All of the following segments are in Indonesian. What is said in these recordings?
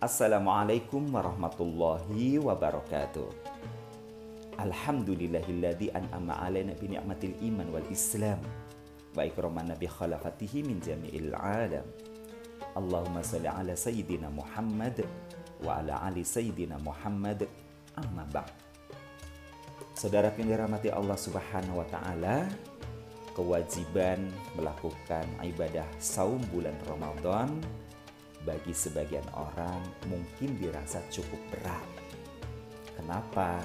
Assalamualaikum warahmatullahi wabarakatuh. Alhamdulillahilladzi an'ama alaina bi ni'matil iman wal islam wa ikraman nabi khalafatihi min jami'il alam. Allahumma salli ala sayyidina Muhammad wa ala ali sayyidina Muhammad amma ba'd. Saudara yang dirahmati Allah Subhanahu wa taala, kewajiban melakukan ibadah saum bulan Ramadan bagi sebagian orang mungkin dirasa cukup berat. Kenapa?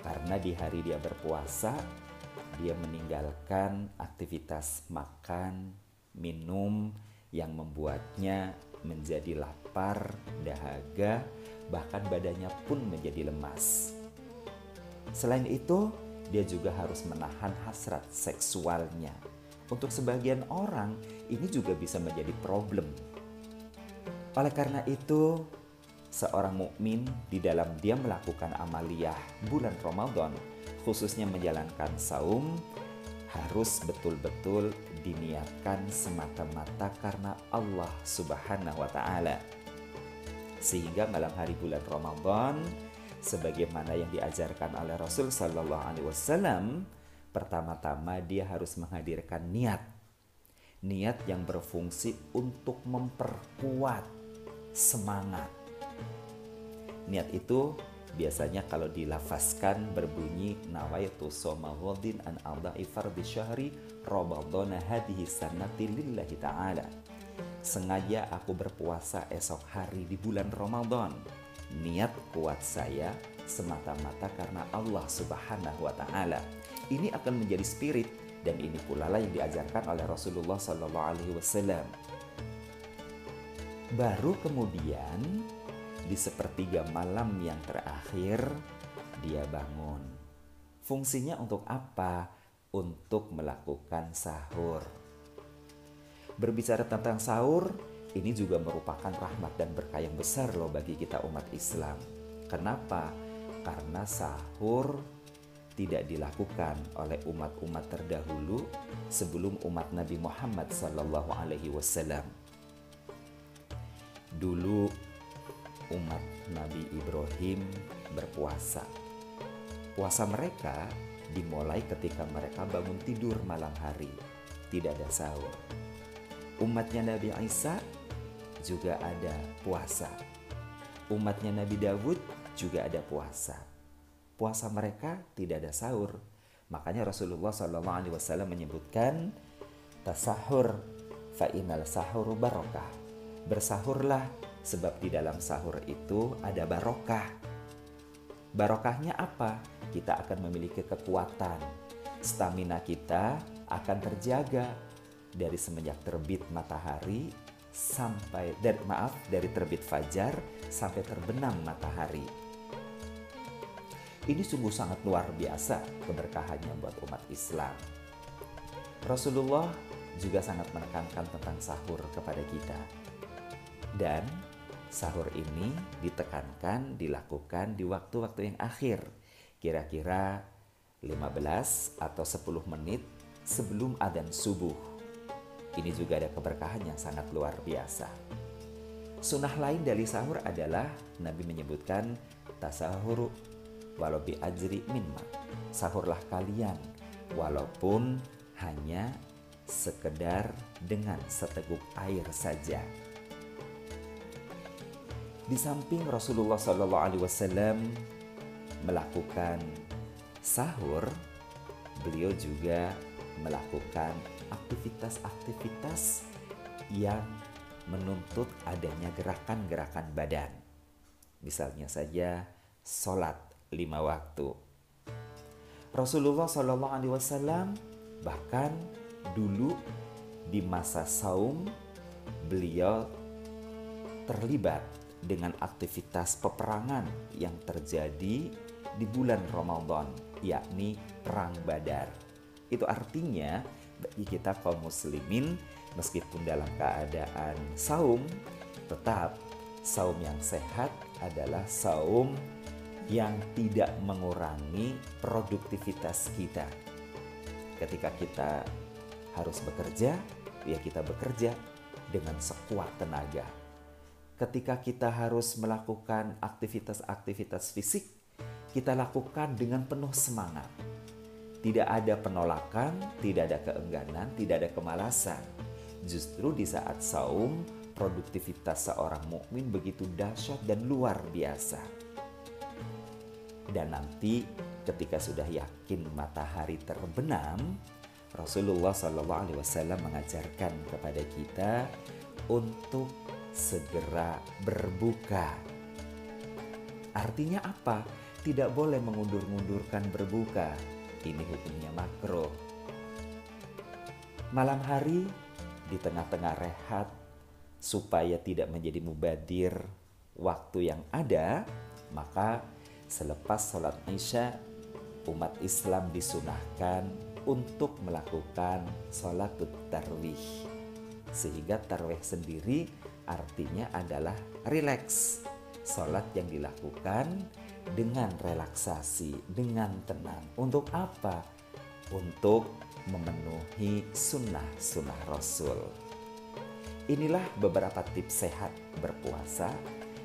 Karena di hari dia berpuasa, dia meninggalkan aktivitas makan, minum yang membuatnya menjadi lapar, dahaga, bahkan badannya pun menjadi lemas. Selain itu, dia juga harus menahan hasrat seksualnya. Untuk sebagian orang, ini juga bisa menjadi problem oleh karena itu, seorang mukmin di dalam dia melakukan amaliyah bulan Ramadan, khususnya menjalankan saum, harus betul-betul diniatkan semata-mata karena Allah Subhanahu wa taala. Sehingga malam hari bulan Ramadan sebagaimana yang diajarkan oleh Rasul sallallahu alaihi wasallam, pertama-tama dia harus menghadirkan niat. Niat yang berfungsi untuk memperkuat semangat. Niat itu biasanya kalau dilafazkan berbunyi nawaitu soma ghadin an arda'i fardhi syahri ramadhana hadhihi sanati lillahi ta'ala. Sengaja aku berpuasa esok hari di bulan Ramadan. Niat kuat saya semata-mata karena Allah Subhanahu wa taala. Ini akan menjadi spirit dan ini pula lah yang diajarkan oleh Rasulullah sallallahu alaihi wasallam. Baru kemudian di sepertiga malam yang terakhir dia bangun. Fungsinya untuk apa? Untuk melakukan sahur. Berbicara tentang sahur, ini juga merupakan rahmat dan berkah yang besar loh bagi kita umat Islam. Kenapa? Karena sahur tidak dilakukan oleh umat-umat terdahulu sebelum umat Nabi Muhammad wasallam. Dulu umat Nabi Ibrahim berpuasa. Puasa mereka dimulai ketika mereka bangun tidur malam hari, tidak ada sahur. Umatnya Nabi Isa juga ada puasa. Umatnya Nabi Dawud juga ada puasa. Puasa mereka tidak ada sahur. Makanya Rasulullah SAW menyebutkan tasahur fa inal sahur barokah bersahurlah sebab di dalam sahur itu ada barokah. Barokahnya apa? Kita akan memiliki kekuatan. Stamina kita akan terjaga dari semenjak terbit matahari sampai dari maaf dari terbit fajar sampai terbenam matahari. Ini sungguh sangat luar biasa keberkahannya buat umat Islam. Rasulullah juga sangat menekankan tentang sahur kepada kita dan sahur ini ditekankan dilakukan di waktu-waktu yang akhir, kira-kira 15 atau 10 menit sebelum adzan subuh. Ini juga ada keberkahan yang sangat luar biasa. Sunnah lain dari sahur adalah Nabi menyebutkan tasahur walau bi ajri minma. Sahurlah kalian walaupun hanya sekedar dengan seteguk air saja. Di samping Rasulullah Shallallahu Alaihi Wasallam melakukan sahur, beliau juga melakukan aktivitas-aktivitas yang menuntut adanya gerakan-gerakan badan. Misalnya saja sholat lima waktu. Rasulullah Shallallahu Alaihi Wasallam bahkan dulu di masa saum beliau terlibat dengan aktivitas peperangan yang terjadi di bulan Ramadan, yakni Perang Badar. Itu artinya bagi kita kaum muslimin meskipun dalam keadaan saum, tetap saum yang sehat adalah saum yang tidak mengurangi produktivitas kita. Ketika kita harus bekerja, ya kita bekerja dengan sekuat tenaga ketika kita harus melakukan aktivitas-aktivitas fisik, kita lakukan dengan penuh semangat. Tidak ada penolakan, tidak ada keengganan, tidak ada kemalasan. Justru di saat saum, produktivitas seorang mukmin begitu dahsyat dan luar biasa. Dan nanti ketika sudah yakin matahari terbenam, Rasulullah Wasallam mengajarkan kepada kita untuk segera berbuka. Artinya apa? Tidak boleh mengundur-undurkan berbuka. Ini hukumnya makro. Malam hari di tengah-tengah rehat supaya tidak menjadi mubadir waktu yang ada, maka selepas sholat isya umat Islam disunahkan untuk melakukan sholat tarwih. Sehingga tarwih sendiri artinya adalah rileks. Sholat yang dilakukan dengan relaksasi, dengan tenang. Untuk apa? Untuk memenuhi sunnah-sunnah Rasul. Inilah beberapa tips sehat berpuasa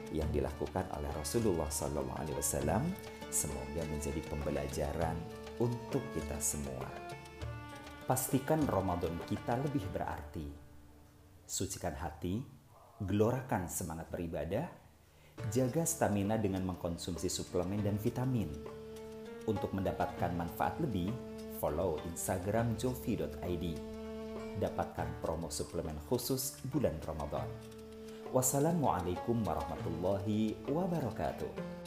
yang dilakukan oleh Rasulullah SAW. Semoga menjadi pembelajaran untuk kita semua. Pastikan Ramadan kita lebih berarti. Sucikan hati, gelorakan semangat beribadah, jaga stamina dengan mengkonsumsi suplemen dan vitamin. Untuk mendapatkan manfaat lebih, follow Instagram jovi.id. Dapatkan promo suplemen khusus bulan Ramadan. Wassalamualaikum warahmatullahi wabarakatuh.